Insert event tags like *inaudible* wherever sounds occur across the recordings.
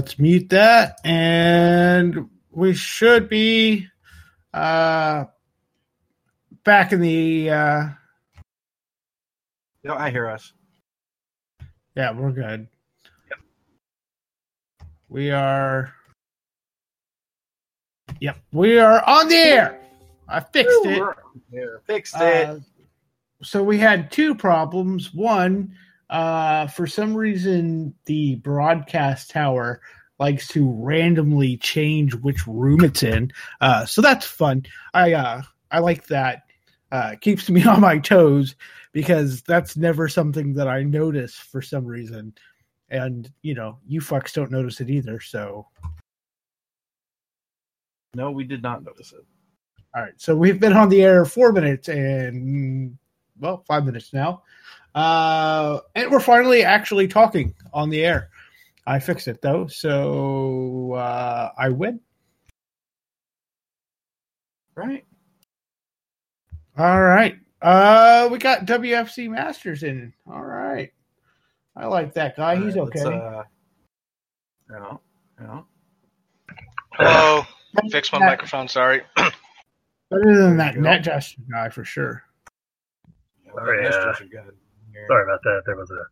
Let's mute that, and we should be uh, back in the. Uh, No, I hear us. yeah, we're good. Yep. We are. Yep, we are on the air. I fixed it. There, fixed it. Uh, so we had two problems. One, uh, for some reason, the broadcast tower likes to randomly change which room it's in. Uh, so that's fun. I uh, I like that. Uh, keeps me *laughs* on my toes because that's never something that I notice for some reason. And you know, you fucks don't notice it either. So no, we did not notice it. All right, so we've been on the air four minutes and well, five minutes now, uh, and we're finally actually talking on the air. I fixed it though, so uh, I win. Right? All right, uh, we got WFC Masters in. All right, I like that guy. He's All right, okay. let's, Uh, you know, you know. Hello. Fix my microphone. Sorry. *coughs* Better than that There you go. net gesture guy for sure. Sorry, That's uh, just good. Here. Sorry about that. There was a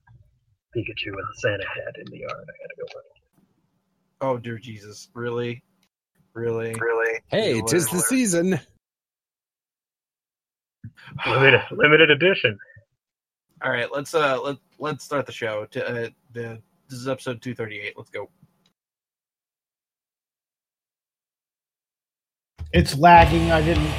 Pikachu with a Santa hat in the yard. I had to go run. Oh dear Jesus! Really, really, Really? Hey, Yeah, tis the season. *sighs* Limited, limited edition. All right, let's uh let let's start the show. To, uh, the this is episode two thirty eight. Let's go. It's lagging. I didn't.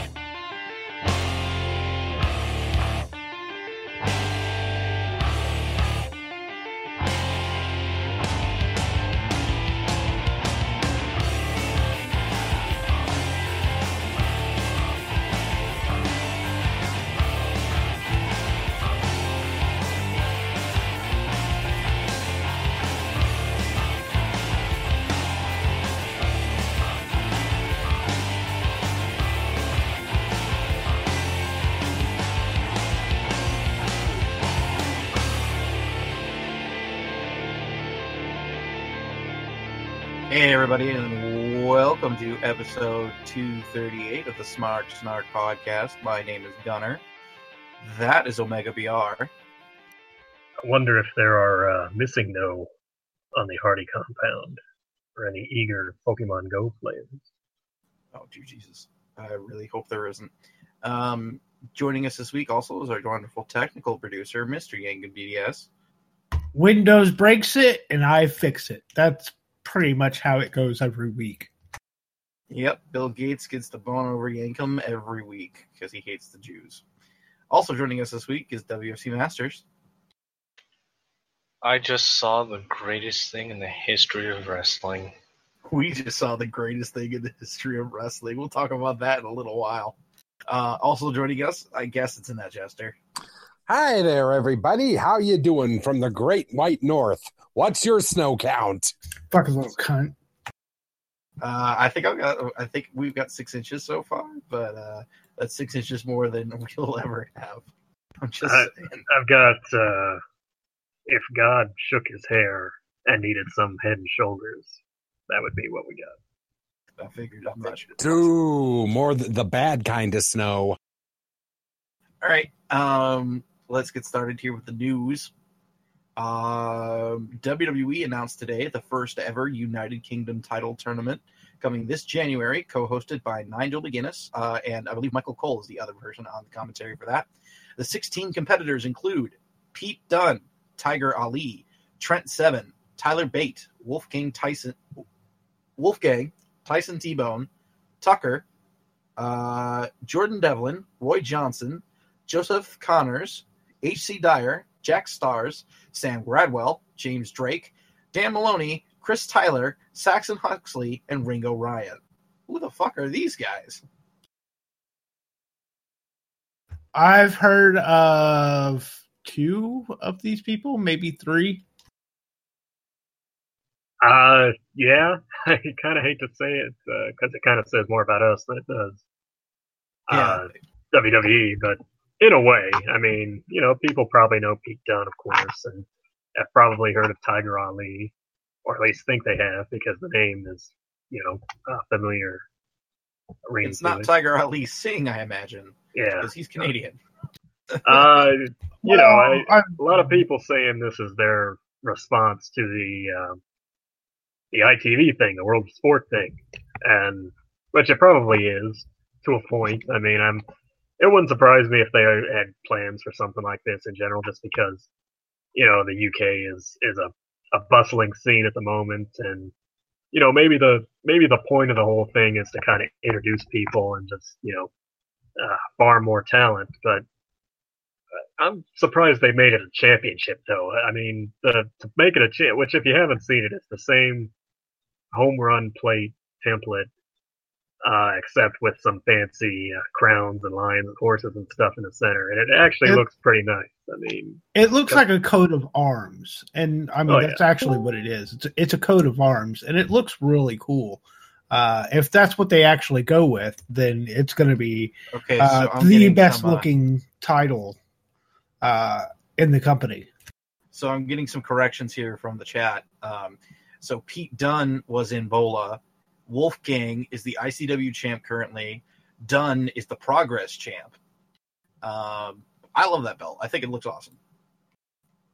Everybody, and welcome to episode two thirty eight of the Smark Snark podcast. My name is Gunner. That is Omega BR. I wonder if there are uh, MissingNo on the Hardy compound or any eager Pokemon Go players. Oh dear Jesus! I really hope there isn't. Um, joining us this week also is our wonderful technical producer, Mister Yangan BDS. Windows breaks it and I fix it. That's pretty much how it goes every week. Yep, Bill Gates gets the bone over Yankum every week because he hates the Jews. Also joining us this week is WFC Masters. I just saw the greatest thing in the history of wrestling. We just saw the greatest thing in the history of wrestling. We'll talk about that in a little while. Uh, also joining us, I guess it's in that Jester. Hi there, everybody. How you doing from the Great White North? What's your snow count? Fucking little cunt. Uh, I think I've got. I think we've got six inches so far, but uh, that's six inches more than *laughs* we'll ever have. I'm just. I, I've got uh, if God shook his hair and needed some head and shoulders, that would be what we got. I figured I'm not sure. Two more th- the bad kind of snow. All right. Um, let's get started here with the news. Um, WWE announced today the first ever United Kingdom title tournament coming this January, co-hosted by Nigel McGuinness, uh, and I believe Michael Cole is the other person on the commentary for that. The 16 competitors include Pete Dunne, Tiger Ali, Trent Seven, Tyler Bate, Wolfgang Tyson, Wolfgang Tyson T-Bone, Tucker, uh, Jordan Devlin, Roy Johnson, Joseph Conners, H.C. Dyer, Jack Starz, Sam Gradwell, James Drake, Dan Moloney, Chris Tyler, Saxon Huxley, and Ringo Ryan. Who the fuck are these guys? I've heard of two of these people, maybe three. Uh, yeah, *laughs* I kind of hate to say it because it kind of says more about us than it does. uh, WWE, but in a way, I mean, you know, people probably know Pete Dunne, of course, and have probably heard of Tiger Ali, or at least think they have because the name is, you know, uh, familiar. ring It's not it. Tiger Ali Singh, I imagine, Yeah. because he's Canadian. Uh, you know, I, I, a lot of people saying this is their response to the um, the ITV thing, the World Sport thing, and which it probably is to a point. I mean, I'm it wouldn't surprise me if they had plans for something like this in general, just because you know the UK is is a a bustling scene at the moment, and you know maybe the maybe the point of the whole thing is to kind of introduce people and just you know uh, farm more talent, but I'm surprised they made it a championship, though. I mean, the, to make it a champ, which if you haven't seen it, it's the same home run plate template, uh, except with some fancy uh, crowns and lions and horses and stuff in the center, and it actually It- looks pretty nice. I mean, it looks like a coat of arms, and I mean Oh, yeah. that's actually what it is. It's it's a coat of arms, and it looks really cool. Uh, if that's what they actually go with, then it's going to be Okay, uh, so I'm the best some, uh, looking title uh, in the company. So I'm getting some corrections here from the chat. Um, so Pete Dunne was in Bola. Wolfgang is the ICW champ currently. Dunne is the Progress champ. Um, I love that belt. I think it looks awesome.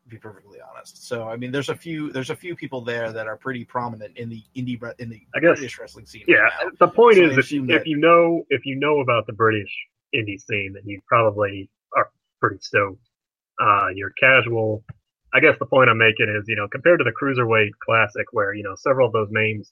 To be perfectly honest. So I mean, there's a few there's a few people there that are pretty prominent in the indie in the I guess- British wrestling scene. yeah. right. The point So is, if, assume if you know if you know about the British indie scene, then you probably are pretty stoked. Uh, you're casual. I guess the point I'm making is, you know, compared to the Cruiserweight Classic, where you know several of those names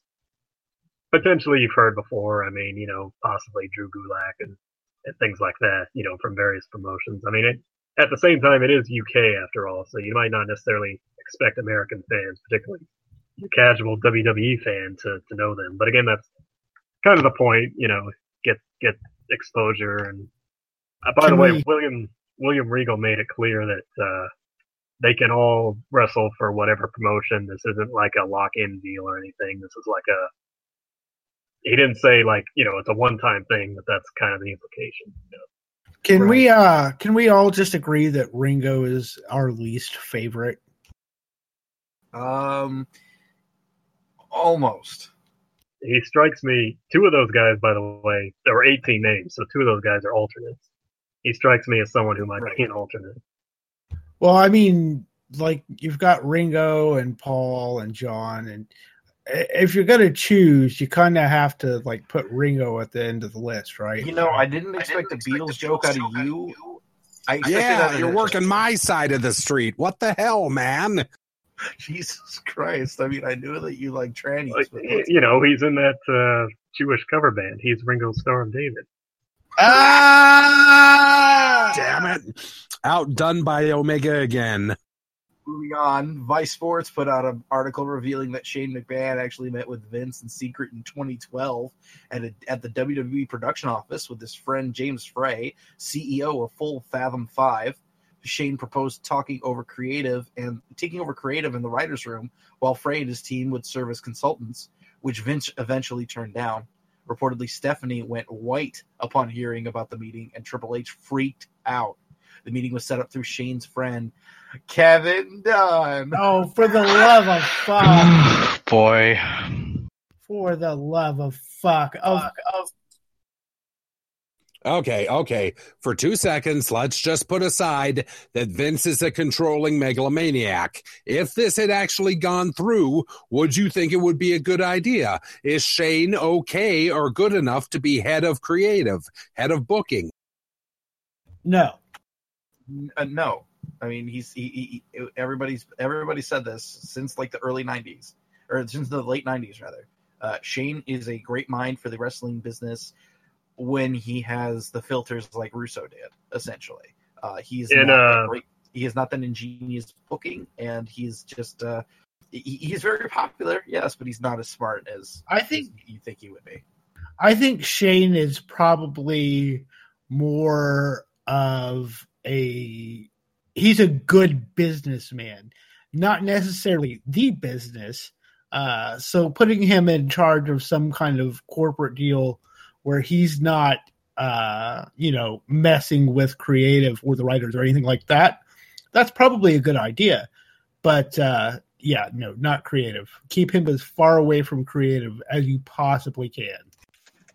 potentially you've heard before. I mean, you know, possibly Drew Gulak and, and things like that, you know, from various promotions. I mean, it, at the same time, it is UK after all, so you might not necessarily expect American fans, particularly your casual WWE fan, to, to know them. But again, that's kind of the point, you know, get get exposure. And uh, by Can the way, we- William William Regal made it clear that uh, they can all wrestle for whatever promotion. This isn't like a lock-in deal or anything. This is like a he didn't say like you know it's a one-time thing, but that's kind of the implication. You know? Can Right. we uh can we all just agree that Ringo is our least favorite? Um, almost. He strikes me. Two of those guys, by the way, there were 18 names, so two of those guys are alternates. He strikes me as someone who might Right. be an alternate. Well, I mean, like you've got Ringo and Paul and John, and i- if you're gonna choose, you kind of have to like put Ringo at the end of the list, right? You know, I didn't expect a Beatles joke out of you. I Yeah, that you're working my side of the street. What the hell, man? *laughs* Jesus Christ! I mean, I knew that you like trannies, Like, you know, he's in that uh, Jewish cover band. He's Ringo Starr and David. Ah! Damn it. Outdone by Omega again. Moving on, Vice Sports put out an article revealing that Shane McMahon actually met with Vince in secret in 2012 at a, at the WWE production office with his friend James Frey, CEO of Full Fathom Five. Shane proposed talking over creative and taking over creative in the writers' room, while Frey and his team would serve as consultants, which Vince eventually turned down. Reportedly, Stephanie went white upon hearing about the meeting, and Triple H freaked out. The meeting was set up through Shane's friend, Kevin Dunn. Oh, for the love of fuck! *sighs* Boy. For the love of fuck! Oh, of, of oh. Okay, okay. For two seconds, let's just put aside that Vince is a controlling megalomaniac. If this had actually gone through, would you think it would be a good idea? Is Shane okay or good enough to be head of creative, head of booking? no, Uh, no, I mean he's he, he, everybody's everybody said this since like the early '90s or since the late '90s rather. Uh, Shane is a great mind for the wrestling business when he has the filters like Russo did. Essentially, uh, he's In, not uh, great. He is not that ingenious booking, and he's just uh, he, he's very popular, yes, but he's not as smart as I think as you think he would be. I think Shane is probably more of a he's a good businessman, not necessarily the business. Uh, so putting him in charge of some kind of corporate deal where he's not uh, you know, messing with creative or the writers or anything like that, that's probably a good idea. But uh, yeah, no, not creative. Keep him as far away from creative as you possibly can.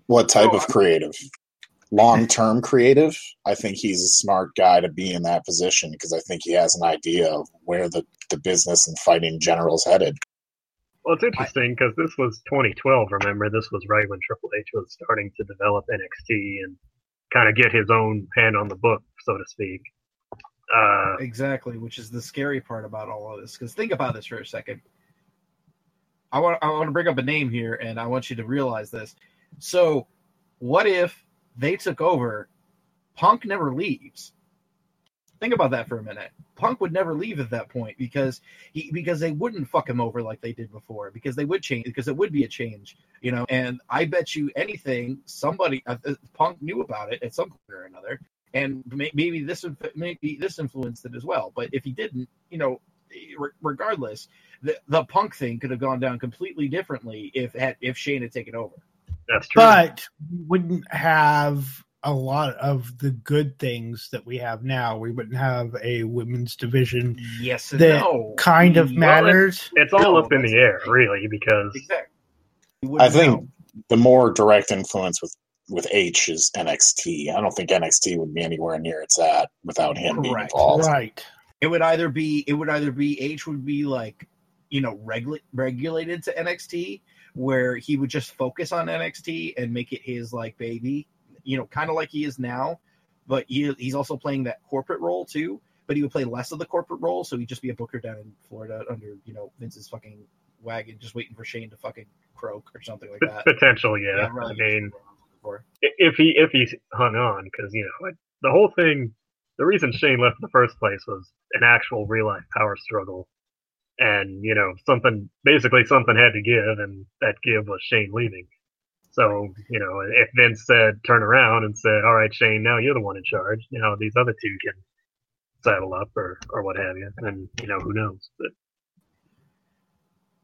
What type Oh, of creative? Long term creative. I think he's a smart guy to be in that position because I think he has an idea of where the, the business and fighting general's headed. Well, it's interesting because this was 2012. Remember, this was right when Triple H was starting to develop NXT and kind of get his own hand on the book, so to speak. Uh, Exactly, which is the scary part about all of this. Because think about this for a second. I want I want to bring up a name here, and I want you to realize this. So, what if they took over? Punk never leaves. Think about that for a minute. Punk would never leave at that point because he because they wouldn't fuck him over like they did before because they would change because it would be a change, you know. And I bet you anything, somebody uh, uh, Punk knew about it at some point or another, and may- maybe this maybe this influenced it as well. But if he didn't, you know, re- regardless, the the Punk thing could have gone down completely differently if had, if Shane had taken over. That's true. But we wouldn't have a lot of the good things that we have now. We wouldn't have a women's division Yes and that no. kind of Well, matters. it's all No, up in the air, really, because Exactly. I think know. the more direct influence with with H is NXT. I don't think NXT would be anywhere near it's at without him being Correct. involved. Right. it would either be it would either be H would be like you know regula- regulated to NXT where he would just focus on NXT and make it his like baby, you know, kind of like he is now, but he, he's also playing that corporate role too. But he would play less of the corporate role, so he'd just be a booker down in Florida under you know Vince's fucking wagon, just waiting for Shane to fucking croak or something like that. potential, yeah. I mean, if he if he hung on, because you know like, the whole thing, the reason Shane left in the first place was an actual real life power struggle, and you know something basically something had to give, and that give was Shane leaving. So you know if Vince said turn around and said, all right, Shane, now you're the one in charge. Now these other two can saddle up or or what have you, and you know who knows, but.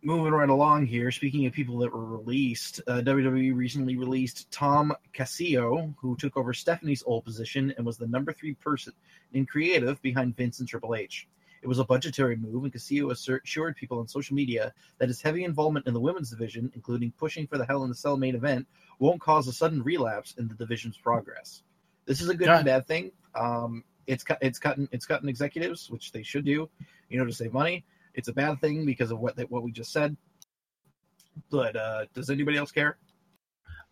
moving right along here, speaking of people that were released, uh, WWE recently released Tom Casiello, who took over Stephanie's old position and was the number three person in creative behind Vince and Triple H. It was a budgetary move, and Casiello assured people on social media that his heavy involvement in the women's division, including pushing for the Hell in the Cell main event, won't cause a sudden relapse in the division's progress. This is a good Yeah. and bad thing. Um, it's it's cutting it's cutting executives, which they should do, you know, to save money. It's a bad thing because of what they, what we just said. But uh, does anybody else care?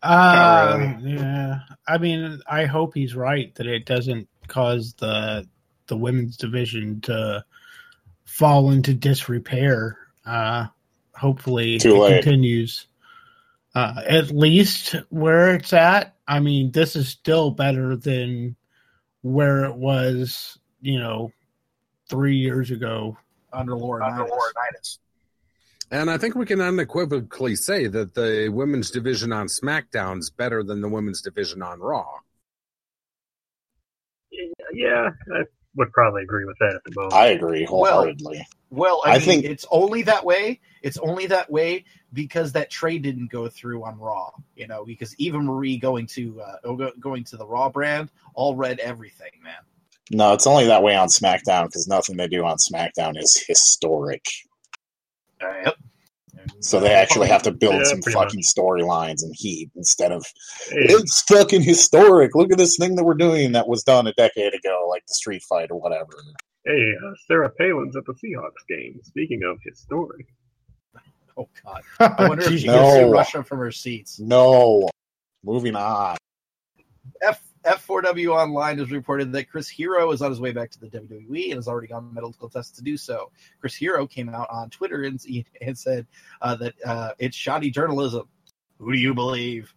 Uh, Not yeah. I mean, I hope he's right that it doesn't cause the the women's division to fall into disrepair. Uh, hopefully, Too it late. continues. Uh, at least where it's at. I mean, this is still better than where it was. You know, three years ago. Under Laurinaitis. And I think we can unequivocally say that the women's division on SmackDown is better than the women's division on Raw. Yeah, I would probably agree with that at the moment. I agree wholeheartedly. Well, I, I mean, think- it's only that way. It's only that way because that trade didn't go through on Raw. You know, because Eva Marie going to uh, going to the Raw brand all read everything, man. no, it's only that way on SmackDown because nothing they do on SmackDown is historic. Uh, yep. So they actually have to build Yeah, some fucking storylines and heat instead of Hey, it's fucking historic. Look at this thing that we're doing that was done a decade ago, like the Street Fight or whatever. hey, uh, Sarah Palin's at the Seahawks game. Speaking of historic, Oh God, I wonder if *laughs* she No. gets to Russia from her seats. No. Moving on. F F4W Online has reported that Chris Hero is on his way back to the WWE and has already gone medical tests to do so. Chris Hero came out on Twitter and, *laughs* and said uh, that uh, it's shoddy journalism. Who do you believe?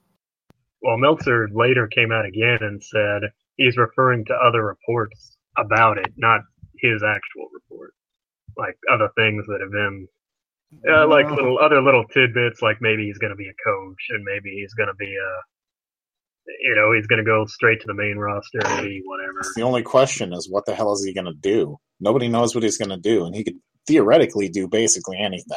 well, Meltzer later came out again and said he's referring to other reports about it, not his actual report. Like other things that have been, uh, like little other little tidbits, like maybe he's going to be a coach and maybe he's going to be a, you know, he's going to go straight to the main roster and be whatever. The only question is what the hell is he going to do? Nobody knows what he's going to do, and he could theoretically do basically anything.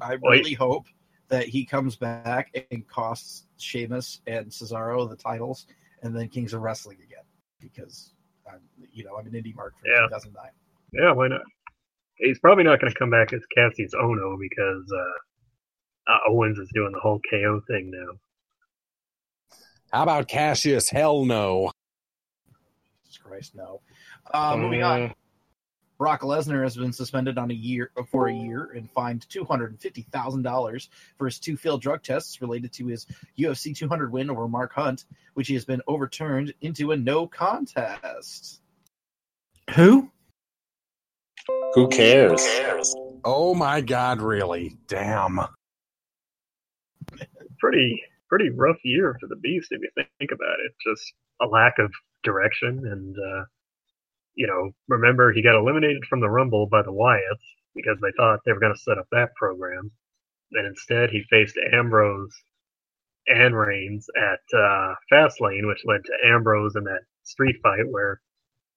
I Well, really hope that he comes back and costs Sheamus and Cesaro the titles and then Kings of Wrestling again because I'm, you know I'm an indie mark from Yeah. 2009. Yeah, why not? He's probably not going to come back as Cassius Ohno because uh, uh, Owens is doing the whole KO thing now. How about Cassius? Hell no. Jesus Christ, no. Uh, moving on. Brock Lesnar has been suspended on a year for a year and fined two hundred and fifty thousand dollars for his two failed drug tests related to his UFC 200 win over Mark Hunt, which he has been overturned into a no contest. Who? Who cares? Oh my God, really? Damn. Pretty pretty rough year for the Beast if you think about it. Just a lack of direction and uh, you know, remember he got eliminated from the Rumble by the Wyatts because they thought they were going to set up that program. And instead he faced Ambrose and Reigns at uh, Fastlane, which led to Ambrose in that street fight where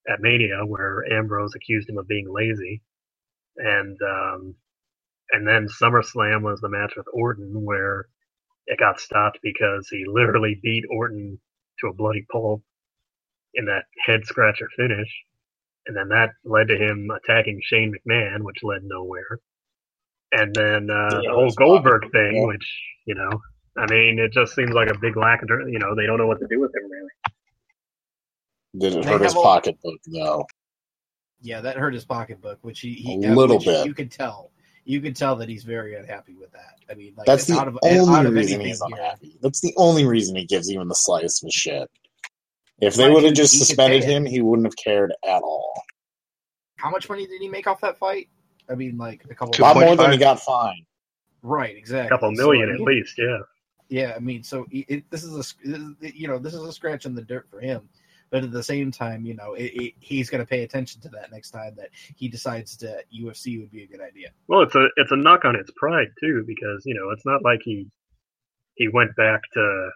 at Mania where Ambrose accused him of being lazy. And um, and then SummerSlam was the match with Orton where it got stopped because he literally beat Orton to a bloody pulp in that head scratcher finish. And then that led to him attacking Shane McMahon, which led nowhere. And then uh, Yeah, the whole Goldberg probably- thing, yeah. which, you know, I mean, it just seems like a big lack of, you know, they don't know what to do with him really. Did it They hurt his pocketbook though? Yeah, that hurt his pocketbook, which he, he A little which bit. You could tell. You could tell that he's very unhappy with that. I mean, like That's the out of, only out of reason anything he's here- unhappy. That's the only reason he gives even the slightest of shit. If they Right, would have just suspended pay him, he wouldn't have cared at all. How much money did he make off that fight? I mean, like a couple. A lot more than he got fined. Right, exactly. A couple So, million I at mean, least, yeah. Yeah, I mean, so it, it, this is a sc- this is- you know this is a scratch in the dirt for him, but at the same time, you know, it, it, he's going to pay attention to that next time that he decides that UFC would be a good idea. Well, it's a it's a knock on his pride too, because you know it's not like he he went back to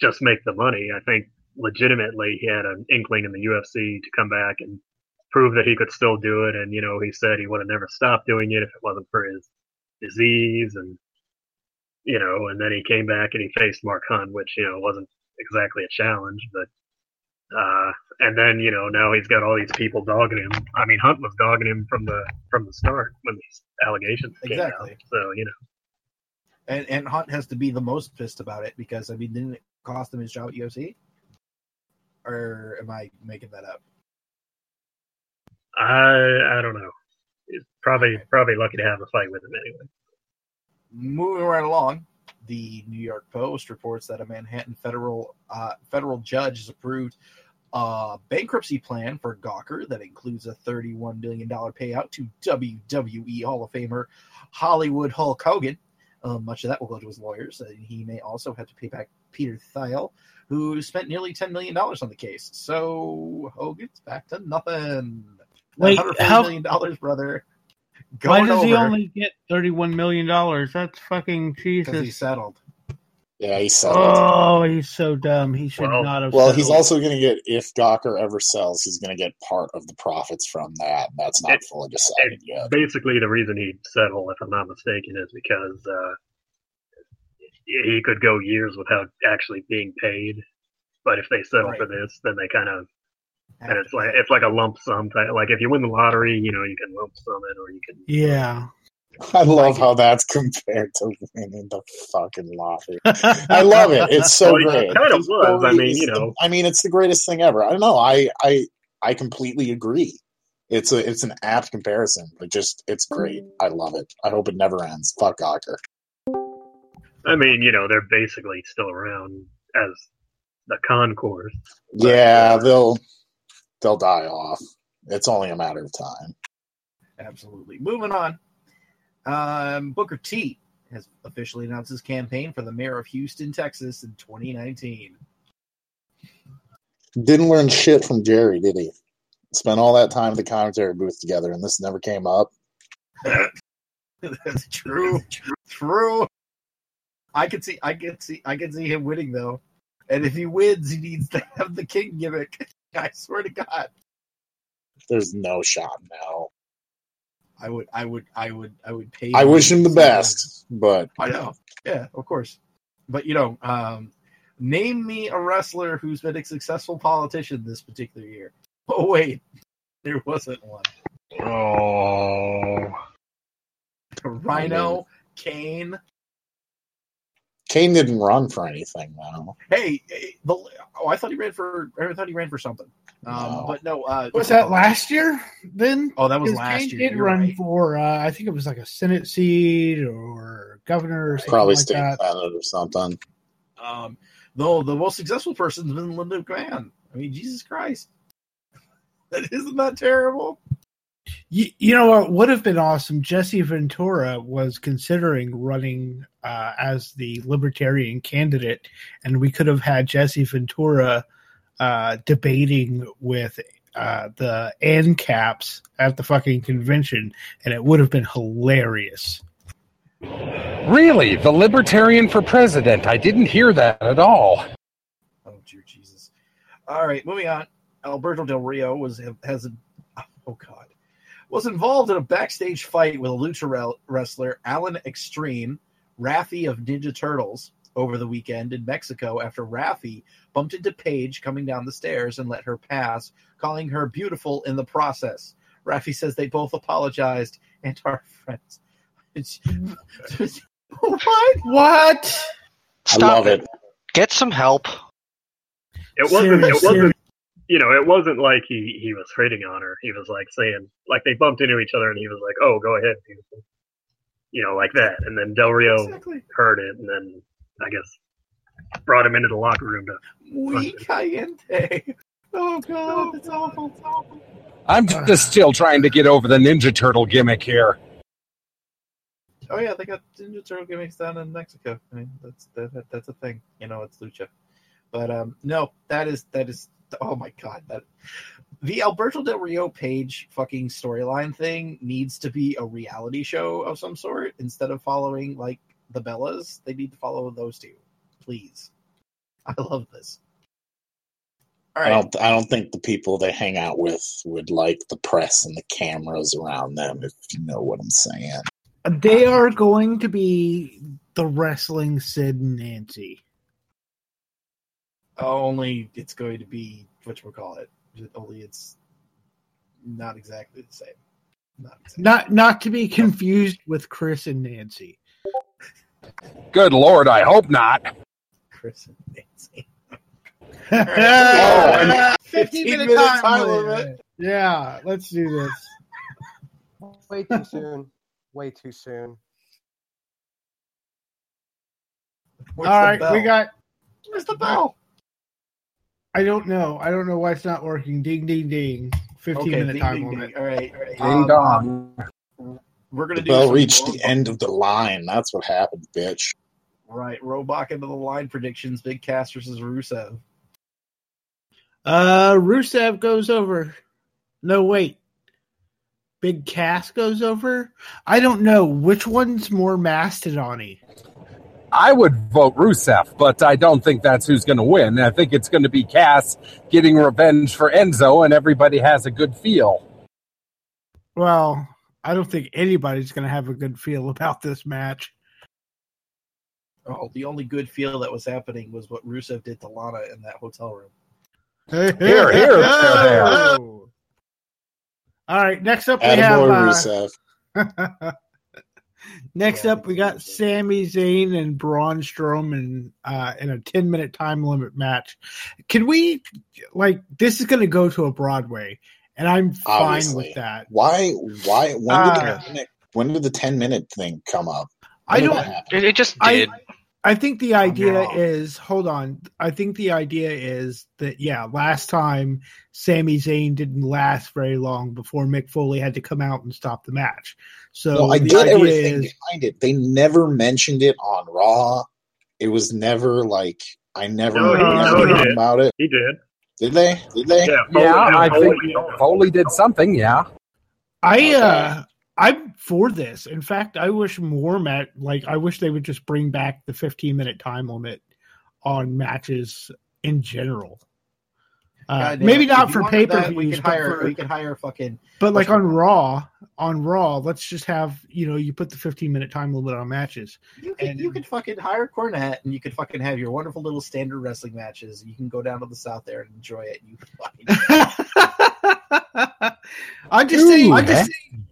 just make the money. I think legitimately he had an inkling in the UFC to come back and prove that he could still do it. And you know he said he would have never stopped doing it if it wasn't for his disease and you know. And then he came back and he faced Mark Hunt, which you know wasn't exactly a challenge, but. Uh, and then you know now he's got all these people dogging him. I mean, Hunt was dogging him from the from the start when these allegations came Exactly. out. So you know, And and Hunt has to be the most pissed about it because I mean, didn't it cost him his job at UFC? Or am I making that up? I I don't know. He's probably Okay. probably lucky to have a fight with him anyway. Moving right along, the New York Post reports that a Manhattan federal uh, federal judge has approved a bankruptcy plan for Gawker that includes a $31 million payout to WWE Hall of Famer Hollywood Hulk Hogan. Um, much of that will go to his lawyers. And he may also have to pay back Peter Thiel, who spent nearly $10 million on the case. So Hogan's back to nothing. Wait, 140 how- million dollars, brother. Why does he only get thirty-one million dollars? That's fucking because he settled. Yeah, he settled. Oh, he's so dumb. He should Well- not have. well, he's also going to get if Gawker ever sells, he's going to get part of the profits from that. and That's not It- fully decided yet. Basically, the reason he'd settle, if I'm not mistaken, is because uh, he could go years without actually being paid. But if they settle Right. for this, then they kind of and it's like it's like a lump sum type. Like if you win the lottery, you know, you can lump sum it, or you can Yeah. *laughs* I love how that's compared to winning the fucking lottery. *laughs* I love it. It's so Well, it great. kinda The was. I mean, is you the- know. I mean, it's the greatest thing ever. I don't know. I I I completely agree. It's a it's an apt comparison, but just it's great. I love it. I hope it never ends. Fuck Gawker. I mean, you know, they're basically still around as the concourse. Yeah, they'll they'll die off. It's only a matter of time. Absolutely. Moving on. Um, Booker T has officially announced his campaign for the mayor of Houston, Texas in 2019. Didn't learn shit from Jerry, did he? Spent all that time at the commentary booth together, and this never came up. That's true. True. I could see I could see I could see him winning though. And if he wins, he needs to have the king gimmick. *laughs* I swear to God. There's no shot now. I would I would I would I would pay I wish him the see him best, but I know. Yeah, of course. But you know, um, Name me a wrestler who's been a successful politician this particular year. *laughs* Oh wait, there wasn't one. Oh, Rhino, Kane. Kane didn't run for anything though. Hey, hey, the, oh, I thought he ran for. I thought he ran for something. Um, No. But no. Uh, Was that last year? Then Oh, that was last Kane year. Did You're run right. for uh, I think it was like a Senate seat or governor or something Probably like state that. senate or something. Um, though the most successful person's been Linda McMahon. I mean, Jesus Christ, *laughs* that isn't that terrible. You, you know what would have been awesome? Jesse Ventura was considering running uh, as the Libertarian candidate, and we could have had Jesse Ventura uh, debating with uh, the ANCAPs at the fucking convention, and it would have been hilarious. Really? The Libertarian for president? I didn't hear that at all. Oh dear Jesus! All right, moving on. Alberto Del Rio was has a oh god was involved in a backstage fight with a lucha wrestler Alan Extreme, Rafi of Ninja Turtles, over the weekend in Mexico after Rafi bumped into Paige coming down the stairs and let her pass, calling her beautiful in the process. Rafi says they both apologized and are friends. It's, *laughs* what? What? I stop love it. Get some help. It wasn't. It wasn't. You know, it wasn't like he he was hitting on her. He was like saying, like they bumped into each other, and he was like, "Oh, go ahead, beautiful." You know, like that. And then Del Rio Exactly. heard it, and then I guess brought him into the locker room to. Muy caliente. *laughs* Oh god, that's awful. It's awful. I'm just still trying to get over the Ninja Turtle gimmick here. Oh yeah, they got Ninja Turtle gimmicks down in Mexico. I mean, that's that, that- that's a thing. You know, it's lucha. But um, no, that is that is. Oh my god, that the Alberto Del Rio Paige fucking storyline thing needs to be a reality show of some sort instead of following like the Bellas. They need to follow those two, please. I love this. All I don't. I don't think the people they hang out with would like the press and the cameras around them. If you know what I'm saying. They are going to be the wrestling Sid and Nancy. Only it's going to be what we call it. Only it's not exactly the same. Not exactly. Not not to be confused with Chris and Nancy. Good lord, I hope not. Chris and Nancy. *laughs* oh, and 15 minute 15 time, time limit. limit. Yeah, let's do this. Way too soon. Way too soon. Where's All the right, bell? we got. Where's the bell? I don't know. I don't know why it's not working. Ding, ding, ding. 15 Okay, minute ding, time ding, limit. ding. All right, all right. Ding Um, dong. We're gonna The do bell reached the end of the line. That's what happened, bitch. Right, Roadblock into the line predictions. Big Cass versus Rusev. Uh, Rusev goes over. No, wait. Big Cass goes over. I don't know which one's more mastodon-y. I would vote Rusev, but I don't think that's who's going to win. I think it's going to be Cass getting revenge for Enzo, and everybody has a good feel. Well, I don't think anybody's going to have a good feel about this match. Oh, the only good feel that was happening was what Rusev did to Lana in that hotel room. Here, here, there, there. *laughs* All right, next up we have Attaboy, uh, Rusev. *laughs* next Yeah, up we got Sami Zayn and Braun Strowman uh, in a ten minute time limit match. Can we like this is going to go to a Broadway, and I'm fine Obviously. with that. Why? Why? When did Uh, the when did the ten minute thing come up? I When did don't. It, it just did. I think the idea wrong. is hold on. I think the idea is that yeah, last time Sami Zayn didn't last very long before Mick Foley had to come out and stop the match. So No, I the get idea everything is behind it. They never mentioned it on Raw. It was never like I never No, he- heard no, anything about it. He did. Did they? Did they? Yeah. Yeah, I Foley think. Foley did something. Yeah, I uh I'm for this. In fact, I wish more Matt like I wish they would just bring back the 15 minute time limit on matches in general. Uh, Goddamn, maybe if not you for wanted pay that, per We views, could but, hire. for- We could hire fucking. but like on Raw, on Raw, let's just have you know you put the 15 minute time limit on matches. You could, And- you could fucking hire Cornette, and you could fucking have your wonderful little standard wrestling matches. You can go down to the south there and enjoy it. You fucking *laughs* I'm just Ooh, saying. I'm just saying.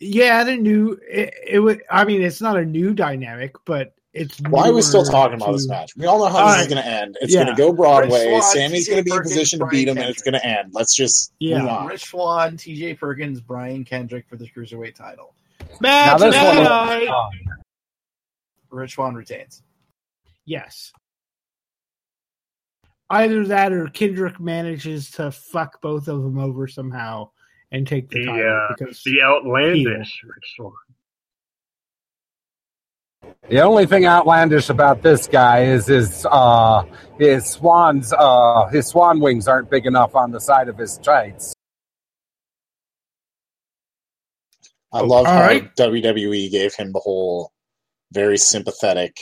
Yeah, the new it, it would. I mean, it's not a new dynamic, but it's. Why are we still newer talking about this match? We all know how All this right. is going to end. It's Yeah. going to go Broadway. Rich Swann, Sammy's going to be in Perkins, position to beat him, and it's going to end. Let's just Yeah. move on. Rich Swann, T.J. Perkins, Brian Kendrick for the cruiserweight title. Match Now this the one- night. Oh, um, Rich Swann retains. Yes. Either that or Kendrick manages to fuck both of them over somehow and take the The, title uh, because The outlandish Rich Swann. The only thing outlandish about this guy is his uh, his swans uh, his swan wings aren't big enough on the side of his tights. I love All how right. WWE gave him the whole very sympathetic.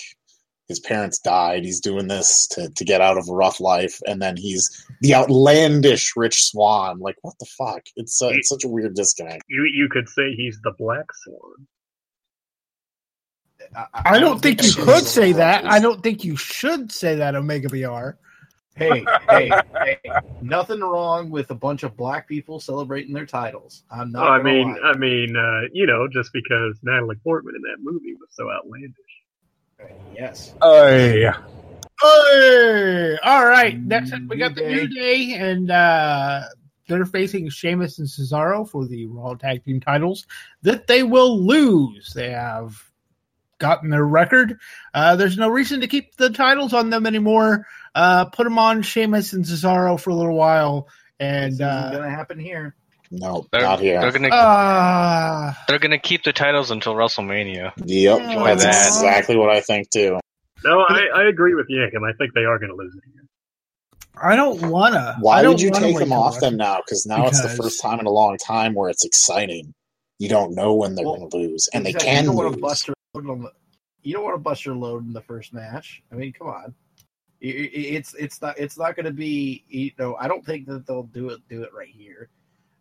His parents died. He's doing this to, to get out of a rough life, and then he's the outlandish Rich Swann. Like what the fuck? It's uh, it's such a weird disconnect. You you could say he's the Black Swan. I don't think you could say that. I don't think you should say that, Omega BR. Hey, hey, *laughs* hey! Nothing wrong with a bunch of black people celebrating their titles. I'm not. Oh, I mean, lie. I mean, uh, you know, just because Natalie Portman in that movie was so outlandish. Yes. Hey, Hey, all right. Next up, we got the New New Day, and uh, they're facing Sheamus and Cesaro for the Raw Tag Team titles that they will lose. They have gotten their record. Uh, there's no reason to keep the titles on them anymore. Uh, put them on Sheamus and Cesaro for a little while, and This uh, gonna happen here. No, They're, not here. they're gonna uh, they're gonna keep the titles until WrestleMania. Yep, Enjoy that's that. exactly what I think too. No, I, I agree with Yankum. I think they are going to lose it here. I don't wanna. Why don't would you take them off them now? Because now it's the first time in a long time where it's exciting. You don't know when they're Well, going to lose, and Exactly. they can you don't lose. want to bust your load on the, You don't want to bust your load in the first match. I mean, come on. I- I- It's it's not it's not going to be you know I don't think that they'll do it do it right here.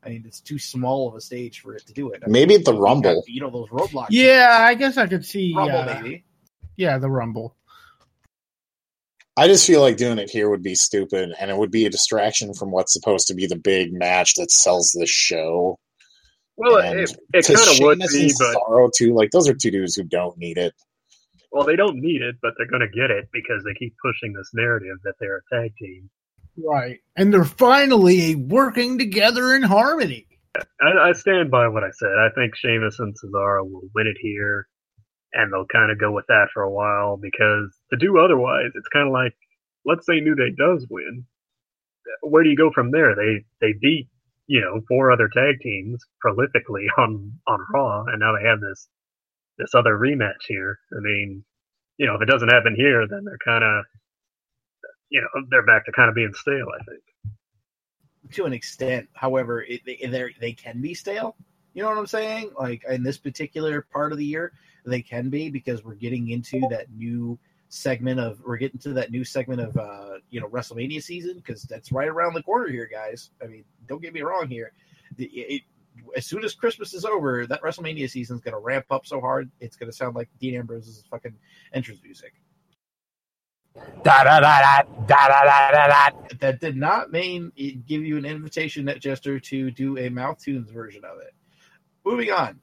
I mean, it's too small of a stage for it to do it. I Maybe at the Rumble. You know those roadblocks. Yeah, I guess I could see. Rumble uh, maybe. Yeah, the Rumble. I just feel like doing it here would be stupid, and it would be a distraction from what's supposed to be the big match that sells the show. Well, And it, it to kind of would Sheamus be, and but Cesaro too. Like those are two dudes who don't need it. well, they don't need it, but they're going to get it because they keep pushing this narrative that they're a tag team. Right. And they're finally working together in harmony. I, I stand by what I said. I think Sheamus and Cesaro will win it here, and they'll kind of go with that for a while because to do otherwise, it's kind of like, let's say New Day does win. Where do you go from there? They they beat you know four other tag teams prolifically *laughs* on on Raw, and now they have this this other rematch here. I mean, you know, if it doesn't happen here, then they're kind of you know they're back to kind of being stale. I think. to an extent. However, it, they they're- can be stale. You know what I'm saying? Like in this particular part of the year, they can be because we're getting into that new segment of we're getting to that new segment of uh you know WrestleMania season because that's right around the corner here, guys. I mean, don't get me wrong here. The, it, as soon as Christmas is over, that WrestleMania season is going to ramp up so hard, it's going to sound like Dean Ambrose's fucking entrance music. That did not mean it give you an invitation that gesture to do a mouth tunes version of it. Moving on,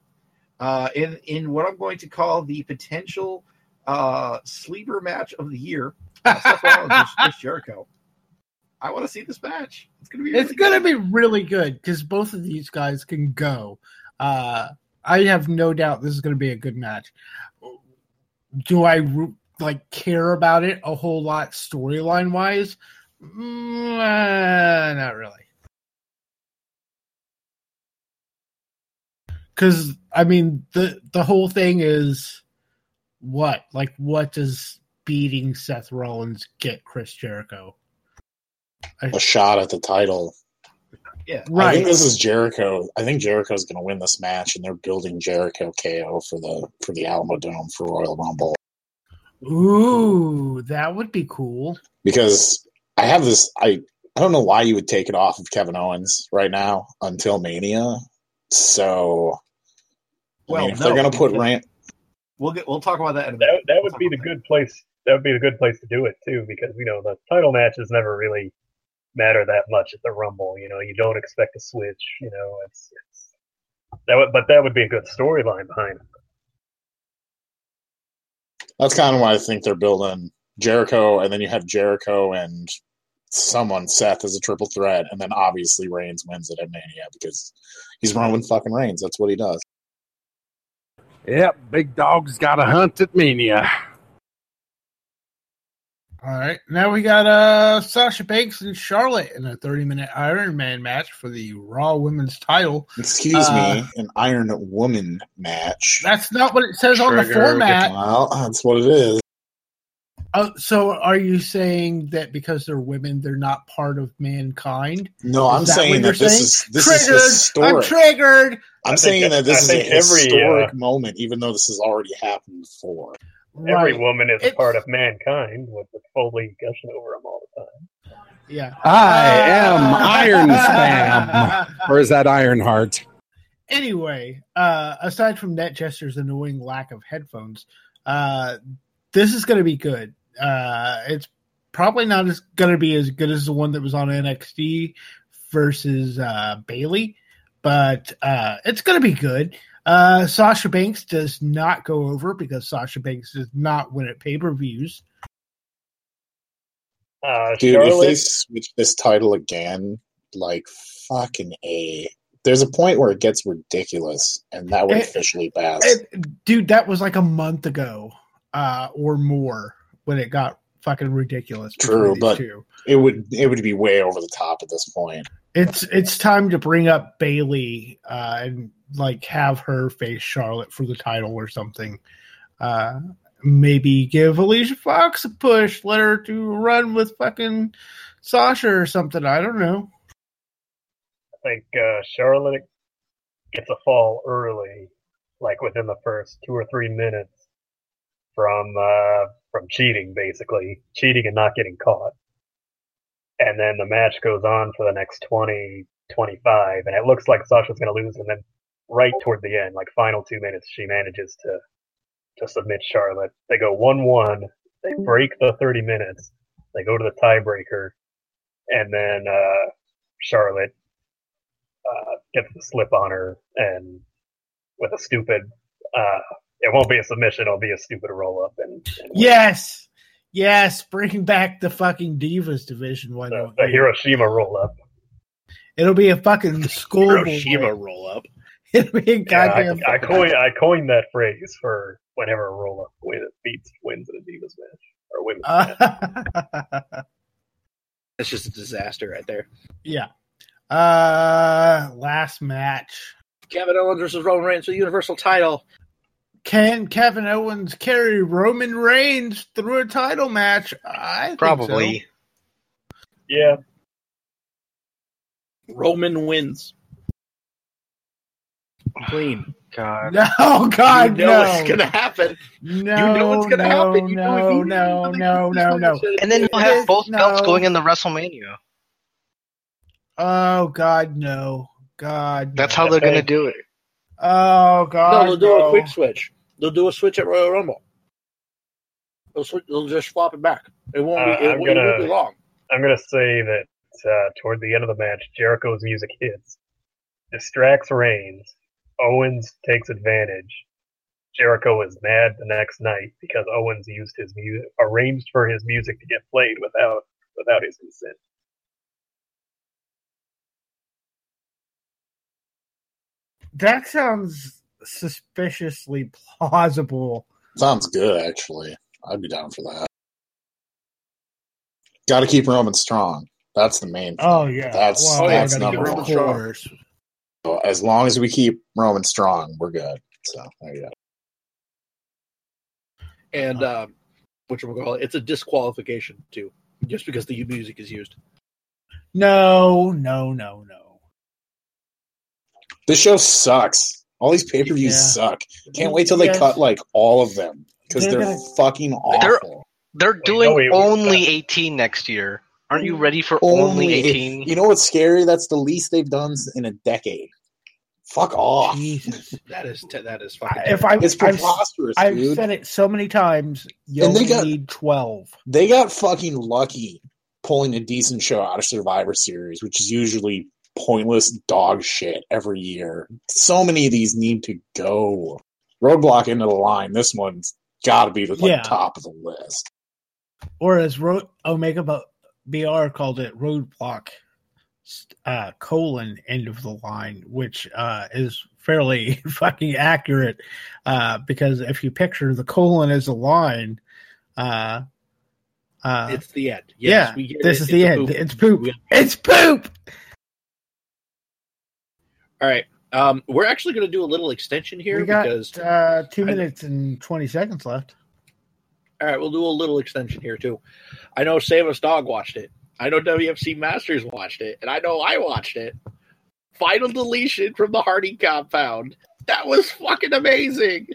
uh, in in what I'm going to call the potential uh, sleeper match of the year, uh, Chris *laughs* Jericho. I want to see this match. It's gonna be really it's gonna good. be really good because both of these guys can go. Uh, I have no doubt this is gonna be a good match. Do I root like care about it a whole lot storyline wise? Mm, uh, not really. Because I mean the the whole thing is what like what does beating Seth Rollins get Chris Jericho? A shot at the title. Yeah, Right. I think this is Jericho. I think Jericho's going to win this match, and they're building Jericho KO for the for the Alamo Dome for Royal Rumble. Ooh, that would be cool. because I have this I I don't know why you would take it off of Kevin Owens right now until Mania. So, I Well, mean, if no, they're gonna put because- Rand, We'll get we'll talk about that in a That minute. that We'll would be the about good place. That would be the good place to do it too, because you know the title matches never really matter that much at the Rumble. You know, you don't expect a switch. You know, it's, it's that would, but that would be a good storyline behind it. That's kind of why I think they're building Jericho, and then you have Jericho and someone Seth as a triple threat, and then obviously Reigns wins it at Mania because he's Roman fucking Reigns. That's what he does. Yep, big dog's got a hunt at Mania. All right, now we got uh Sasha Banks and Charlotte in a 30 minute Iron Man match for the Raw Women's title. Excuse Uh, me, an Iron Woman match. That's not what it says on the format. Well, that's what it is. Uh, so, are you saying that because they're women, they're not part of mankind? No, Is I'm that saying that this saying? is this triggered. is historic. I'm triggered. I'm I saying think- that this I is a every, historic uh, moment, even though this has already happened before. Every woman is a part of mankind, with, with Foley gushing over them all the time. Yeah. I am Uh, Iron Spam. *laughs* Or is that Ironheart? Anyway, uh, aside from Net Jester's annoying lack of headphones, uh, this is going to be good. Uh, it's probably not as going to be as good as the one that was on NXT versus uh, Bayley, but uh, it's going to be good. Uh, Sasha Banks does not go over because Sasha Banks does not win at pay per views. Uh, Dude, if they switch this title again, like fucking A. There's a point where it gets ridiculous, and that would It- officially pass. dude, that was like a month ago uh, or more when it got fucking ridiculous. True, but- two. it would it would be way over the top at this point. It's it's time to bring up Bayley uh, and like have her face Charlotte for the title or something. Uh, maybe give Alicia Fox a push, let her to run with fucking Sasha or something. I don't know. I think uh, Charlotte gets a fall early, like within the first two or three minutes from uh, from cheating, basically cheating and not getting caught. And then the match goes on for the next 20, 25, and it looks like Sasha's going to lose. And then right toward the end, like final two minutes, she manages to to submit Charlotte. They go one one. They break the thirty minutes. They go to the tiebreaker, and then uh, Charlotte uh, gets the slip on her, and with a stupid, uh, it won't be a submission. It'll be a stupid roll up, and, and Yes, yes, bring back the fucking Divas division. Why don't the you? Hiroshima roll up. It'll be a fucking school. Hiroshima roll up. It'll be a Yeah, goddamn. I, I coined I coined that phrase for whenever a roll up win beats wins in a Divas match or women's match. *laughs* That's just a disaster right there. yeah. Uh, last match. Kevin Owens versus Roman Reigns for the Universal title. Can Kevin Owens carry Roman Reigns through a title match? I think Probably. Yeah, Roman wins. Clean. *sighs* God. No, God, you know no. it's gonna happen. no, you know what's gonna no, happen. You know if no, he- no, no, no, no. And then you'll have is- both belts no. going into WrestleMania. Oh, God, no. God, That's no. how they're going to do it. Oh, God, No, they'll do no. a quick switch. They'll do a switch at Royal Rumble. They'll, switch, they'll just flop it back. It won't be. Uh, It, I'm won't, it won't gonna- be long. I'm gonna say that uh, toward the end of the match, Jericho's music hits, distracts Reigns. Owens takes advantage. Jericho is mad the next night because Owens used his music, arranged for his music to get played without without his consent. That sounds suspiciously plausible. Sounds good, actually. I'd be down for that. Got to keep Roman strong. That's the main. Thing. Oh, yeah. That's- well, that's number one. course. So as long as we keep Roman strong, we're good. So there you go. And uh, what you call it? It's a disqualification too, just because the music is used. No, no, no, no. This show sucks. All these pay per views Yeah. suck. Can't wait till they Yes. cut like all of them because They're they're, gonna- fucking They're- awful. They're Well, doing no, we- we- only 18 next year. Aren't you ready for only 18? You know what's scary? That's the least they've done in a decade. Fuck off. Jesus. *laughs* That is te- that is fucking. If I, It's I've, preposterous, I've said it so many times, you And they got- need 12. They got fucking lucky pulling a decent show out of Survivor Series, which is usually pointless dog shit every year. So many of these need to go. Roadblock into the line. This one's got to be the like, Yeah. top of the list. Or as Ro- Omega Bo- BR called it, roadblock uh, colon end of the line, which uh, is fairly *laughs* fucking accurate uh, because if you picture the colon as a line, uh, uh, it's the end. yeah, Yes, we get this it. is the end. poop. It's poop. It's poop. All right. Um, we're actually going to do a little extension here we got because uh, two I- minutes and 20 seconds left. all right, we'll do a little extension here too. I know Save Us Dog watched it. I know WFC Masters watched it, and I know I watched it. Final deletion from the Hardy compound. That was fucking amazing.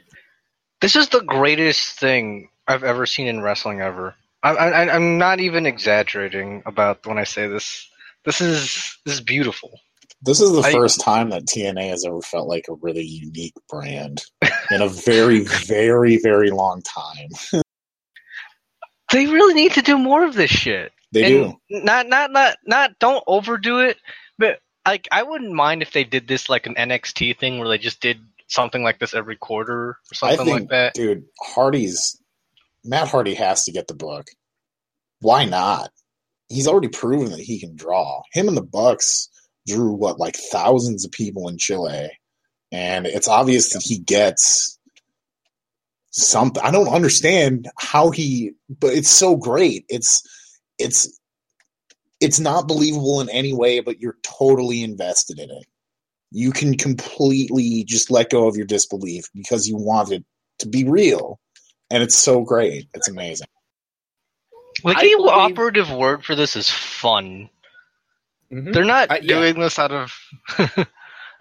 This is the greatest thing I've ever seen in wrestling ever. I, I, I'm not even exaggerating about when I say this. This is this is beautiful. This is the I- first time that TNA has ever felt like a really unique brand in a very, *laughs* very, very long time. *laughs* They really need to do more of this shit. They And do. Not not not not don't overdo it, but like I wouldn't mind if they did this like an NXT thing where they just did something like this every quarter or I something think, like that. dude, Hardy's Matt Hardy has to get the book. Why not? He's already proven that he can draw. Him and the Bucks drew what like thousands of people in Chile, and it's obvious that he gets something. I don't understand how he, but it's so great. It's it's it's not believable in any way, but you're totally invested in it. You can completely just let go of your disbelief because you want it to be real. And it's so great. It's amazing. The I believe- operative word for this is fun. Mhm. They're not I- yeah. doing this out of *laughs*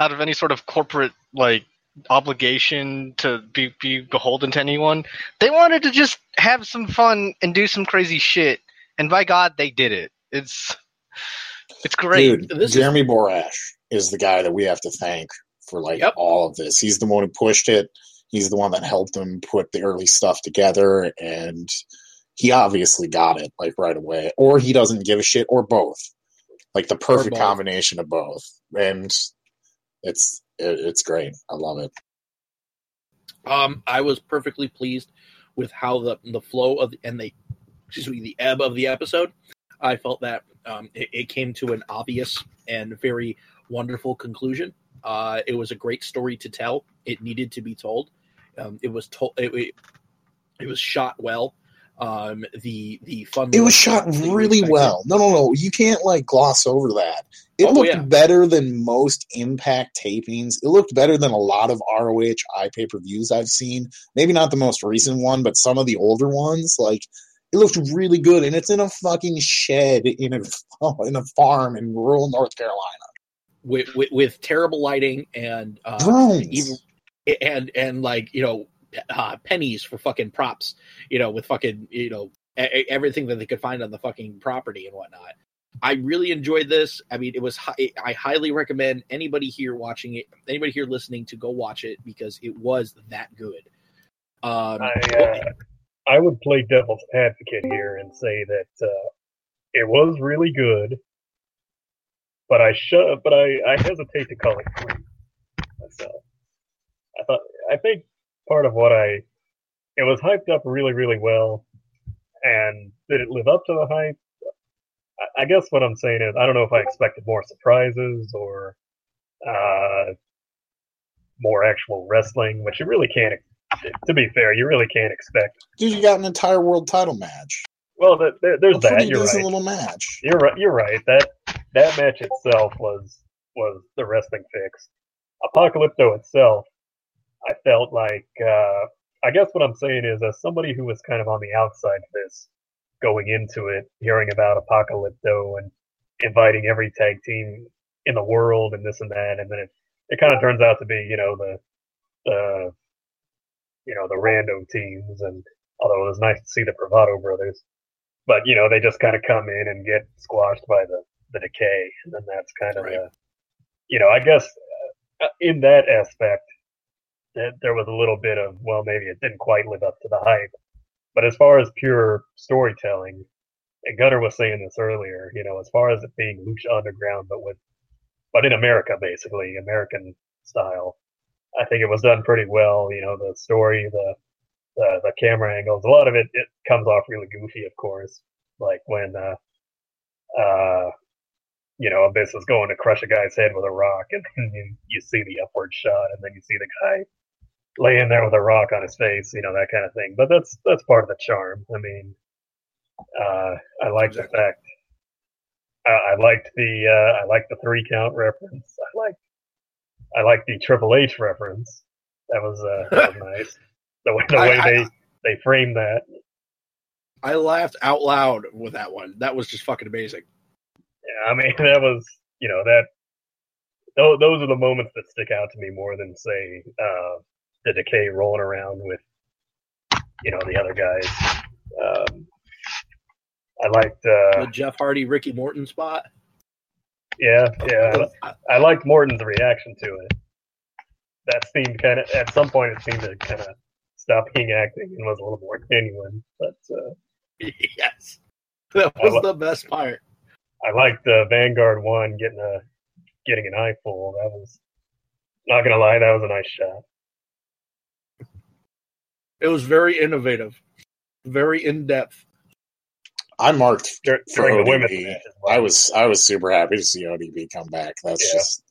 out of any sort of corporate like obligation to be, be beholden to anyone. They wanted to just have some fun and do some crazy shit, and by God, they did it. It's it's great. Dude, This is- Jeremy Borash is the guy that we have to thank for like Yep. all of this. He's the one who pushed it. He's the one that helped them put the early stuff together and he obviously got it like right away. Or he doesn't give a shit or both. Like the perfect combination of both. And it's it, it's great. I love it. Um, I was perfectly pleased with how the the flow of and the excuse me the ebb of the episode. I felt that um, it, it came to an obvious and very wonderful conclusion. Uh, it was a great story to tell. It needed to be told. Um, it was told. It, it, it was shot well. Um, the the fun. It was shot shots that you really well. No, no, no. You can't like gloss over that. It Oh, looked yeah. better than most Impact tapings. It looked better than a lot of ROH iPay per views I've seen. Maybe not the most recent one, but some of the older ones. Like it looked really good, and it's in a fucking shed in a *laughs* in a farm in rural North Carolina. with, with with terrible lighting and uh, even and and like you know uh, pennies for fucking props you know with fucking you know e- everything that they could find on the fucking property and whatnot. I really enjoyed this. I mean it was hi- i highly recommend anybody here watching it anybody here listening to go watch it because it was that good. Um I, uh, I would play devil's advocate here and say that uh, it was really good, but I sh- but I, I hesitate to call it great myself. I thought I think part of what I it was hyped up really really well, and did it live up to the hype? I, I guess what I'm saying is I don't know if I expected more surprises or uh, more actual wrestling, which you really can't. To be fair, you really can't expect Dude, you got an entire world title match. well, th there, there's A that. You're right. little match. You're right. You're right. That that match itself was was the wrestling fix. Apocalypto itself, I felt like. Uh, I guess what I'm saying is, as somebody who was kind of on the outside of this, going into it, hearing about Apocalypto and inviting every tag team in the world and this and that, and then it it kind of turns out to be, you know, the the you know the rando teams, and although it was nice to see the Bravado brothers. but you know they just kind of come in and get squashed by the the decay, and then that's kind of Right. the, you know, I guess uh, in that aspect, there was a little bit of well, maybe it didn't quite live up to the hype, but as far as pure storytelling, and Gunnar was saying this earlier, you know, as far as it being Lucha Underground, but with but in America, basically American style, I think it was done pretty well. You know, the story, the the, the camera angles, a lot of it it comes off really goofy, of course, like when uh uh you know Abyss is going to crush a guy's head with a rock, *laughs* and then you, you see the upward shot, and then you see the guy laying there with a rock on his face, you know that kind of thing. But that's that's part of the charm. I mean, uh, I like the fact. Uh, I liked the uh, I liked the three count reference. I liked I liked the Triple H reference. That was uh, that was *laughs* nice. The way the I- way I- they they framed that. I laughed out loud with that one. That was just fucking amazing. Yeah, I mean *laughs* that was you know that those those are the moments that stick out to me more than say uh, the decay rolling around with you know the other guys. Um, I liked uh, the Jeff Hardy, Ricky Morton spot. yeah yeah I liked Morton's reaction to it. That seemed kind of at some point it seemed to kind of stop being acting and was a little more genuine. But uh, *laughs* yes, that was li- the best part. I liked uh, Vanguard One getting a getting an eyeful. That was not gonna lie, that was a nice shot. It was very innovative, very in depth. I marked Dur- for during ODB. match as. I was I was super happy to see ODB come back. That's Yeah. just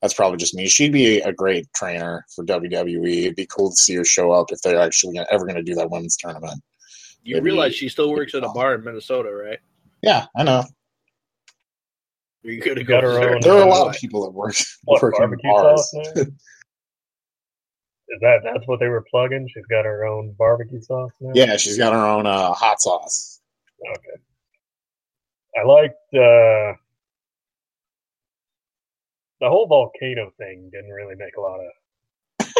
that's probably just me. She'd be a great trainer for WWE. It'd be cool to see her show up if they're actually gonna, ever going to do that women's tournament. You Maybe- realize she still works at a bar in Minnesota, right? Yeah, I know. You gonna Got her there? own, There are a uh, lot of people that work What work in barbecue bars. *laughs* Is that that's what they were plugging? She's got her own barbecue sauce now. Yeah, she's got her own uh, hot sauce. Okay. I liked uh, the whole volcano thing. Didn't really make a lot of *laughs* it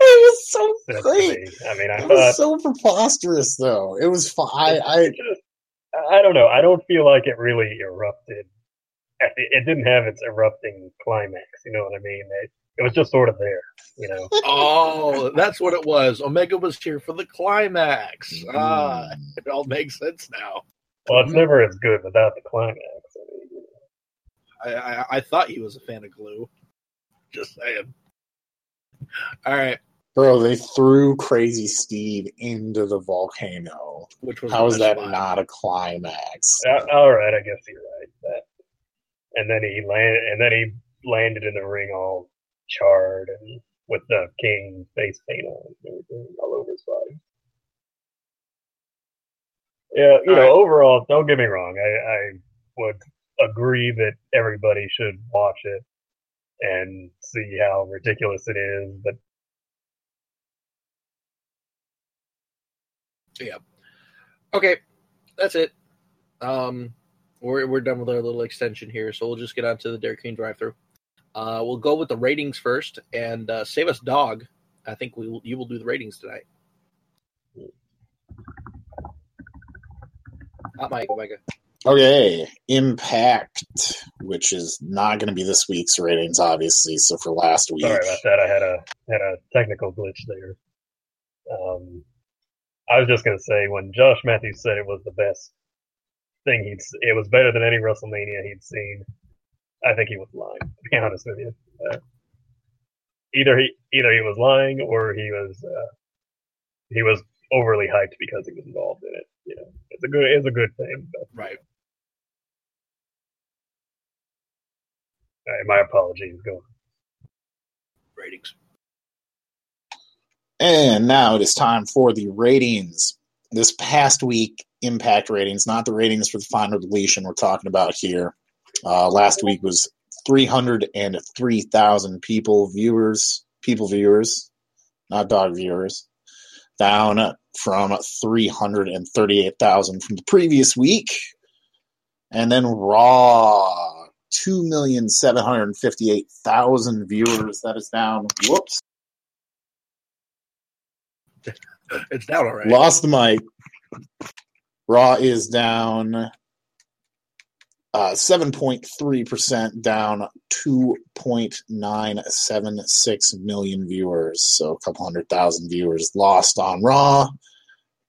was so great. me. I mean, I It thought was so preposterous, though. It was fun. I, I just, I don't know. I don't feel like it really erupted. It didn't have its erupting climax. You know what I mean? It, it was just sort of there. You know. Oh, that's what it was. Omega was here for the climax. Ah, Mm. it all makes sense now. Well, it's never as good without the climax. I I, I, I thought he was a fan of glue. Just saying. All right, bro, they threw Crazzy Steve into the volcano. which was How the is best that spot. not a climax? Uh, all right, I guess you're right. That, and then he landed, and then he landed in the ring all charred and with the king face paint on and everything all over his body. Yeah, you All know, right. overall, don't get me wrong. I, I would agree that everybody should watch it and see how ridiculous it is. But yeah. Okay, that's it. Um, we're we're done with our little extension here, so we'll just get on to the Dairy Queen drive-through. Uh, we'll go with the ratings first, and uh, save us, dog. I think we will, you will do the ratings tonight. Hot mic, Omega. Okay, Impact, which is not going to be this week's ratings, obviously. So for last week, sorry about that. I had a had a technical glitch there. Um, I was just gonna say when Josh Matthews said it was the best thing he'd, it was better than any WrestleMania he'd seen. I think he was lying. To be *laughs* honest with you, uh, either he either he was lying or he was uh, he was overly hyped because he was involved in it. You know, it's a good it's a good thing. But Right. uh, my apologies. Go. on. Ratings. And now it is time for the ratings. This past week, impact ratings, not the ratings for the final deletion we're talking about here. Uh, last week was 303,000 people viewers, people viewers, not dog viewers, down from 338,000 from the previous week. And then Raw, 2,758,000 viewers. That is down, whoops, It's down already. Lost the mic. Raw is down uh, 7.3%, down 2.976 million viewers. So a couple hundred thousand viewers lost on Raw.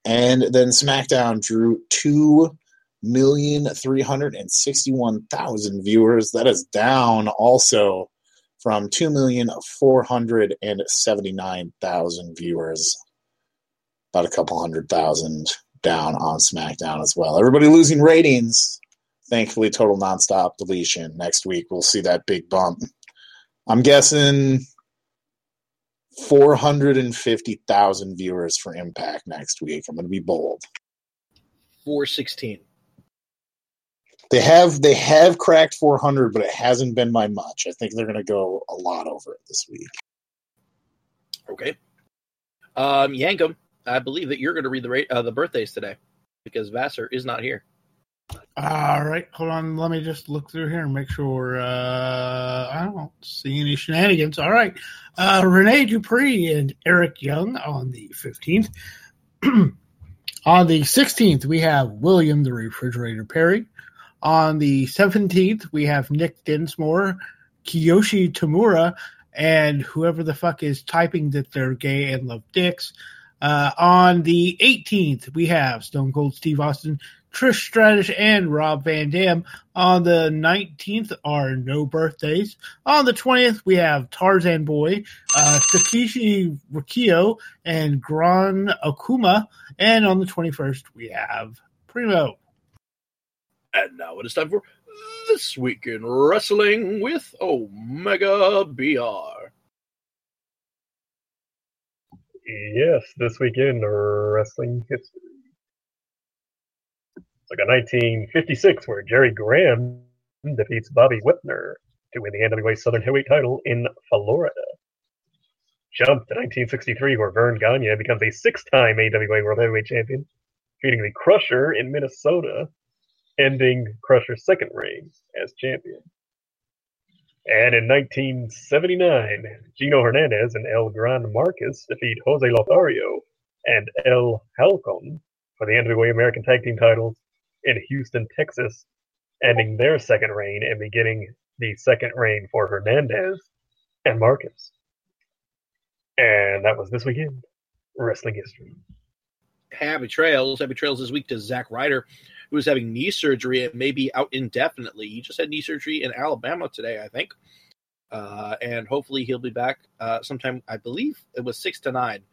And then SmackDown drew 2,361,000 viewers. That is down also from 2,479,000 viewers. About a couple hundred thousand down on SmackDown as well. Everybody losing ratings. Thankfully, total nonstop deletion. Next week, we'll see that big bump. I'm guessing 450,000 viewers for Impact next week. I'm going to be bold. 416. They have they have cracked 400, but it hasn't been by much. I think they're going to go a lot over it this week. Okay. Um, Yankum, I believe that you're going to read the ra- uh, the birthdays today because Vassar is not here. All right, hold on. Let me just look through here and make sure uh, I don't see any shenanigans. All right, uh, Renee Dupree and Eric Young on the fifteenth. *clears throat* on the sixteenth, we have William the Refrigerator Perry. On the seventeenth, we have Nick Dinsmore, Kiyoshi Tamura, and whoever the fuck is typing that they're gay and love dicks. Uh, on the 18th, we have Stone Cold Steve Austin, Trish Stratus, and Rob Van Dam. On the 19th are no birthdays. On the 20th, we have Tarzan Boy, uh, Takeshi Rikio, and Gran Okuma. And on the 21st, we have Primo. And now it is time for This Week in Wrestling with Omega BR. Yes, this weekend wrestling history. It's like a 1956 where Jerry Graham defeats Bobby Whitner to win the NWA Southern Heavyweight title in Florida. Jump to 1963 where Verne Gagne becomes a six-time AWA World Heavyweight Champion, defeating the Crusher in Minnesota, ending Crusher's second reign as champion. And in 1979, Gino Hernandez and El Gran Marquez defeat Jose Lothario and El Halcon for the NWA American Tag Team titles in Houston, Texas, ending their second reign and beginning the second reign for Hernandez and Marquez. And that was this weekend. Wrestling history. Happy Trails. Happy Trails this week to Zack Ryder, who is having knee surgery and may be out indefinitely. He just had knee surgery in Alabama today, I think. Uh, and hopefully he'll be back uh, sometime, I believe it was six to nine,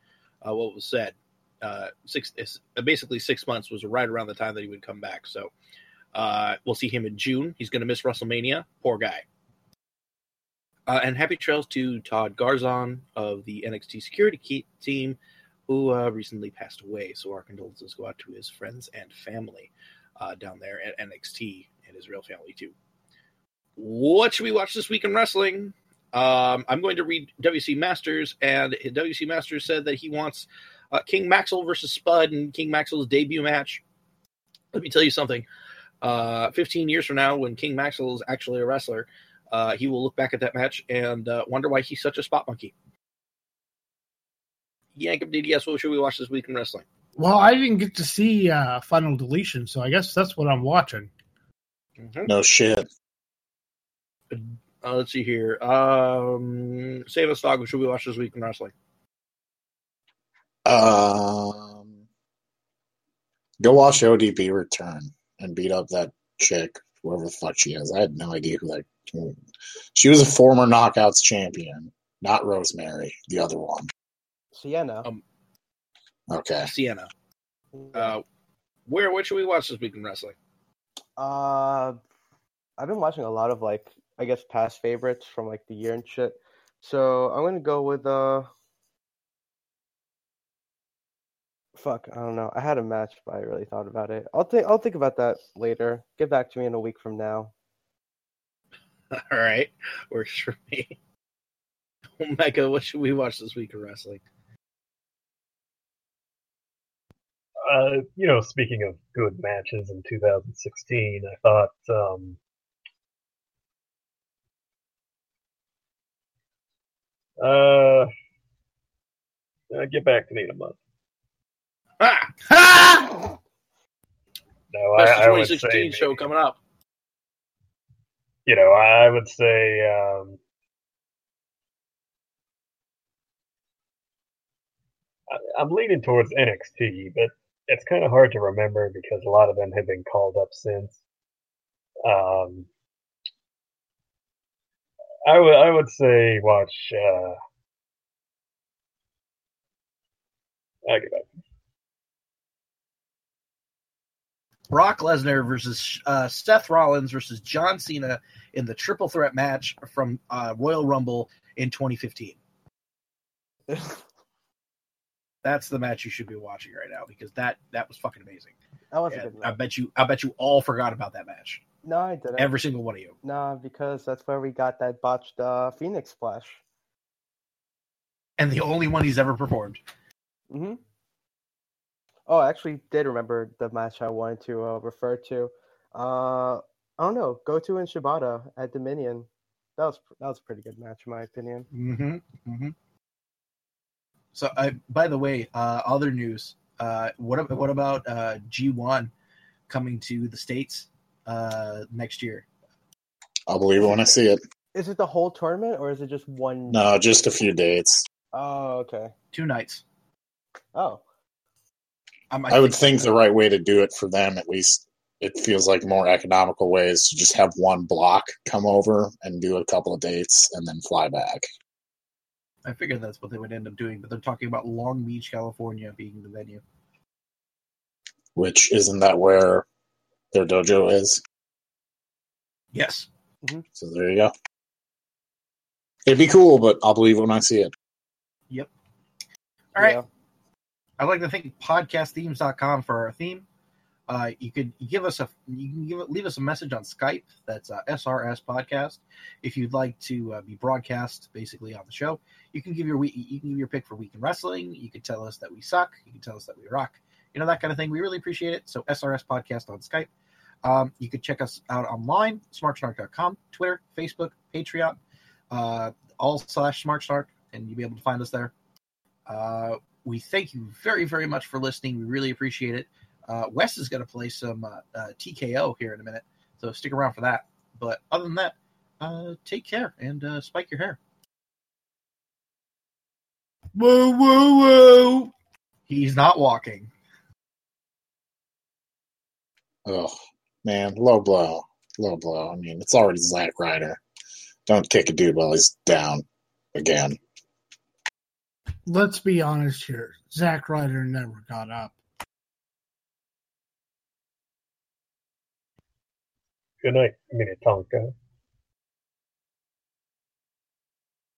uh, what was said. Uh, six, basically six months was right around the time that he would come back. So uh, we'll see him in June. He's going to miss WrestleMania. Poor guy. Uh, and happy trails to Todd Garzon of the NXT security team, who uh, recently passed away. So our condolences go out to his friends and family uh, down there at NXT and his real family too. What should we watch this week in wrestling? Um, I'm going to read WC Masters, and WC Masters said that he wants uh, King Maxwell versus Spud in King Maxwell's debut match. Let me tell you something. Uh, 15 years from now, when King Maxwell is actually a wrestler, uh, he will look back at that match and uh, wonder why he's such a spot monkey. Yankum DDS, what should we watch this week in wrestling? Well, I didn't get to see uh, Final Deletion, so I guess that's what I'm watching. Mm-hmm. No shit. Uh, let's see here. Um, Save us, dog. What should we watch this week in wrestling? Um, go watch ODB return and beat up that chick, whoever the fuck she is. I had no idea who that. She was a former Knockouts champion, not Rosemary, the other one. Sienna. Um, Okay. Sienna. Uh, where? What should we watch this week in wrestling? Uh, I've been watching a lot of like I guess past favorites from like the year and shit. So I'm gonna go with uh. Fuck, I don't know. I had a match, but I really thought about it. I'll think. I'll think about that later. Get back to me in a week from now. *laughs* All right, works for me. *laughs* Omega, what should we watch this week in wrestling? Uh, you know, speaking of good matches in 2016, I thought um, uh, uh, get back to me in a month. Ah! Ha! *laughs* No, Best I, of I would say 2016 show maybe. coming up. You know, I would say um, I- I'm leaning towards NXT, but it's kind of hard to remember because a lot of them have been called up since. Um, I would I would say watch. Uh, I give up. Brock Lesnar versus uh, Seth Rollins versus John Cena in the triple threat match from uh, Royal Rumble in 2015. *laughs* That's the match you should be watching right now because that that was fucking amazing. that was a good I bet you I bet you all forgot about that match. No, I didn't. Every single one of you. Nah, because that's where we got that botched uh, Phoenix splash. And the only one he's ever performed. hmm Oh, I actually did remember the match I wanted to uh, refer to. Uh, I don't know, Goto and Shibata at Dominion. That was that was a pretty good match in my opinion. Mm-hmm. mm-hmm. So, I, by the way, uh, other news. Uh, what what about uh, G1 coming to the states uh, next year? I'll believe it when I see it. Is it the whole tournament or is it just one? No, just a few dates. Oh, okay. Two nights. Oh, Um, I would think the right way to do it for them, at least, it feels like more economical way is to just have one block come over and do a couple of dates and then fly back. I figured that's what they would end up doing, but they're talking about Long Beach, California, being the venue. Which isn't that where their dojo is? Yes. Mm-hmm. So there you go. It'd be cool, but I'll believe it when I see it. Yep. All right. yeah. I'd like to thank podcastthemes.com for our theme. Uh, you could give us a you can give leave us a message on Skype. That's uh, SRS Podcast. If you'd like to uh, be broadcast basically on the show, you can give your week, you can give your pick for week in wrestling. You can tell us that we suck. You can tell us that we rock. You know that kind of thing. We really appreciate it. So SRS Podcast on Skype. Um, you can check us out online, smarksnark.com, Twitter, Facebook, Patreon, uh, all slash smartsnark, and you'll be able to find us there. Uh, we thank you very, very much for listening. We really appreciate it. Uh, Wes is going to play some uh, uh, TKO here in a minute, so stick around for that. But other than that, uh, take care and uh, spike your hair. Woo woo woo. He's not walking. Oh man, low blow, low blow. I mean, it's already Zack Ryder. Don't kick a dude while he's down again. Let's be honest here. Zack Ryder never got up. Good night, Minnetonka.